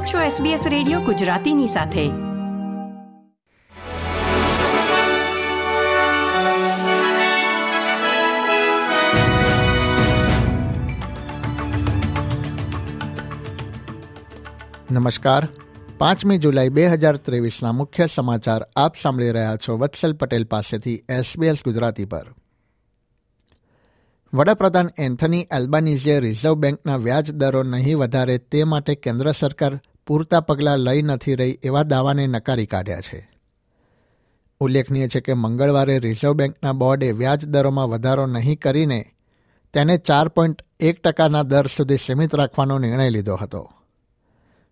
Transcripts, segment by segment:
આપ છો SBS radio ગુજરાતીની સાથે. નમસ્કાર. પાંચમી જુલાઈ બે હજાર ત્રેવીસના મુખ્ય સમાચાર આપ સાંભળી રહ્યા છો વત્સલ પટેલ પાસેથી એસબીએસ ગુજરાતી પર. વડાપ્રધાન એન્થની એલ્બાનીઝે રિઝર્વ બેંકના વ્યાજ દરો નહીં વધારે તે માટે કેન્દ્ર સરકાર પૂરતા પગલાં લઈ નથી રહી એવા દાવાને નકારી કાઢ્યા છે. ઉલ્લેખનીય છે કે મંગળવારે રિઝર્વ બેંકના બોર્ડે વ્યાજ દરોમાં વધારો નહીં કરીને તેને ચાર પોઈન્ટ એક ટકાના દર સુધી સીમિત રાખવાનો નિર્ણય લીધો હતો.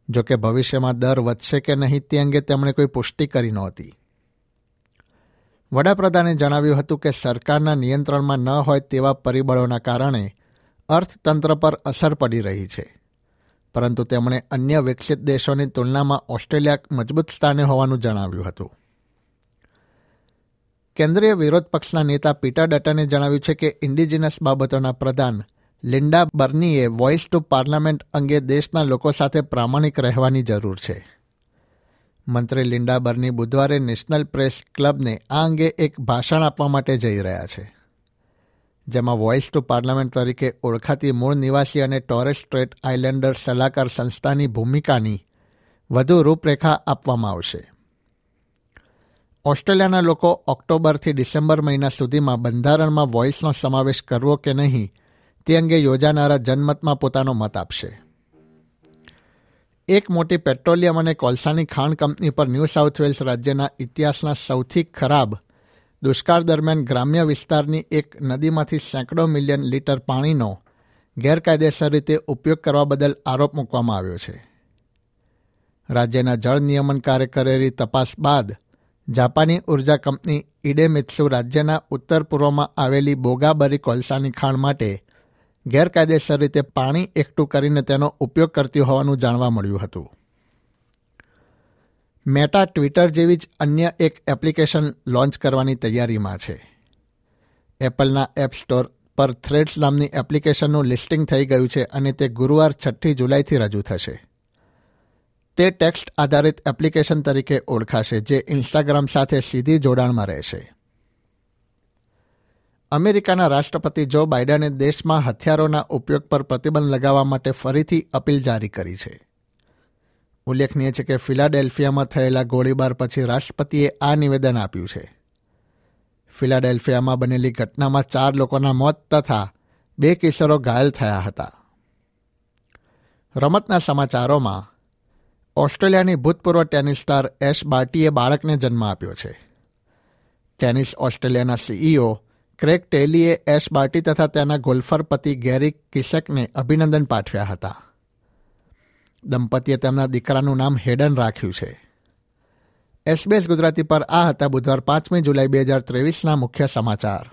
જો કે ભવિષ્યમાં દર વધશે કે નહીં તે અંગે તેમણે કોઈ પુષ્ટિ કરી નહોતી. વડાપ્રધાને જણાવ્યું હતું કે સરકારના નિયંત્રણમાં ન હોય તેવા પરિબળોના કારણે અર્થતંત્ર પર અસર પડી રહી છે. પરંતુ તેમણે અન્ય વિકસિત દેશોની તુલનામાં ઓસ્ટ્રેલિયા મજબૂત સ્થાને હોવાનું જણાવ્યું હતું. કેન્દ્રીય વિરોધ પક્ષના નેતા પીટર ડટને જણાવ્યું છે કે ઇન્ડિજિનસ બાબતોના પ્રધાન લિન્ડા બર્નીએ વોઇસ ટુ પાર્લામેન્ટ અંગે દેશના લોકો સાથે પ્રામાણિક રહેવાની જરૂર છે. મંત્રી લિન્ડા બર્ની બુધવારે નેશનલ પ્રેસ ક્લબને આ અંગે એક ભાષણ આપવા માટે જઈ રહ્યા છે. જેમાં વોઇસ ટુ પાર્લામેન્ટ તરીકે ઓળખાતી મૂળ નિવાસી અને ટોરેસ સ્ટ્રેટ આઇલેન્ડર સલાહકાર સંસ્થાની ભૂમિકાની વધુ રૂપરેખા આપવામાં આવશે. ઓસ્ટ્રેલિયાના લોકો ઓક્ટોબરથી ડિસેમ્બર મહિના સુધીમાં બંધારણમાં વોઇસનો સમાવેશ કરવો કે નહીં, તે અંગે યોજાનારા જનમતમાં પોતાનો મત આપશે. એક મોટી પેટ્રોલિયમ અને કોલસાની ખાણ કંપની પર ન્યૂ સાઉથ વેલ્સ રાજ્યના ઇતિહાસના સૌથી ખરાબ દુષ્કાળ દરમિયાન ગ્રામ્ય વિસ્તારની એક નદીમાંથી સેંકડો મિલિયન લીટર પાણીનો ગેરકાયદેસર રીતે ઉપયોગ કરવા બદલ આરોપ મૂકવામાં આવ્યો છે. રાજ્યના જળ નિયમનકારે કરેલી તપાસ બાદ જાપાની ઊર્જા કંપની ઇડેમિત્સુ રાજ્યના ઉત્તર પૂર્વમાં આવેલી બોગાબરી કોલસાની ખાણ માટે ગેરકાયદેસર રીતે પાણી એકઠું કરીને તેનો ઉપયોગ કરતી હોવાનું જાણવા મળ્યું હતું. મેટા ટ્વિટર જેવી જ અન્ય એક એપ્લિકેશન લોન્ચ કરવાની તૈયારીમાં છે. એપલના એપ સ્ટોર પર થ્રેડ્સ નામની એપ્લિકેશનનું લિસ્ટિંગ થઈ ગયું છે અને તે ગુરુવાર છઠ્ઠી જુલાઈથી રજૂ થશે. તે ટેક્સ્ટ આધારિત એપ્લિકેશન તરીકે ઓળખાશે, જે ઇન્સ્ટાગ્રામ સાથે સીધી જોડાણમાં રહેશે. અમેરિકાના રાષ્ટ્રપતિ જો બાઇડને દેશમાં હથિયારોના ઉપયોગ પર પ્રતિબંધ લગાવવા માટે ફરીથી અપીલ જારી કરી છે. ઉલ્લેખનીય છે કે ફિલાડેલ્ફિયામાં થયેલા ગોળીબાર પછી રાષ્ટ્રપતિએ આ નિવેદન આપ્યું છે. ફિલાડેલ્ફિયામાં બનેલી ઘટનામાં ચાર લોકોના મોત તથા બે કિશોરો ઘાયલ થયા હતા. રમતના સમાચારોમાં, ઓસ્ટ્રેલિયાની ભૂતપૂર્વ ટેનિસ સ્ટાર એશ બાર્ટીએ બાળકને જન્મ આપ્યો છે. ટેનિસ ઓસ્ટ્રેલિયાના સીઈઓ ક્રેક ટેલીએ એશ બાર્ટી તથા તેના ગોલ્ફર પતિ ગેરી કિસકને અભિનંદન પાઠવ્યા હતા. દંપતીએ તેમના દીકરાનું નામ હેડન રાખ્યું છે. એસબીએસ ગુજરાતી પર આ હતા બુધવાર પાંચમી જુલાઈ બે હજાર ત્રેવીસના મુખ્ય સમાચાર.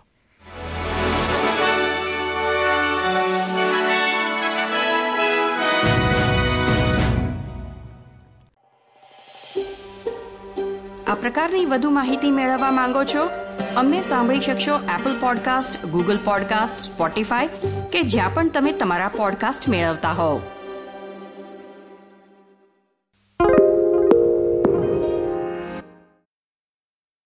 આ પ્રકારની વધુ માહિતી મેળવવા માંગો છો? અમને સાંભળી શકશો Apple podcast Google podcast Spotify કે જ્યાં પણ તમે તમારા પોડકાસ્ટ મેળવતા હોવ.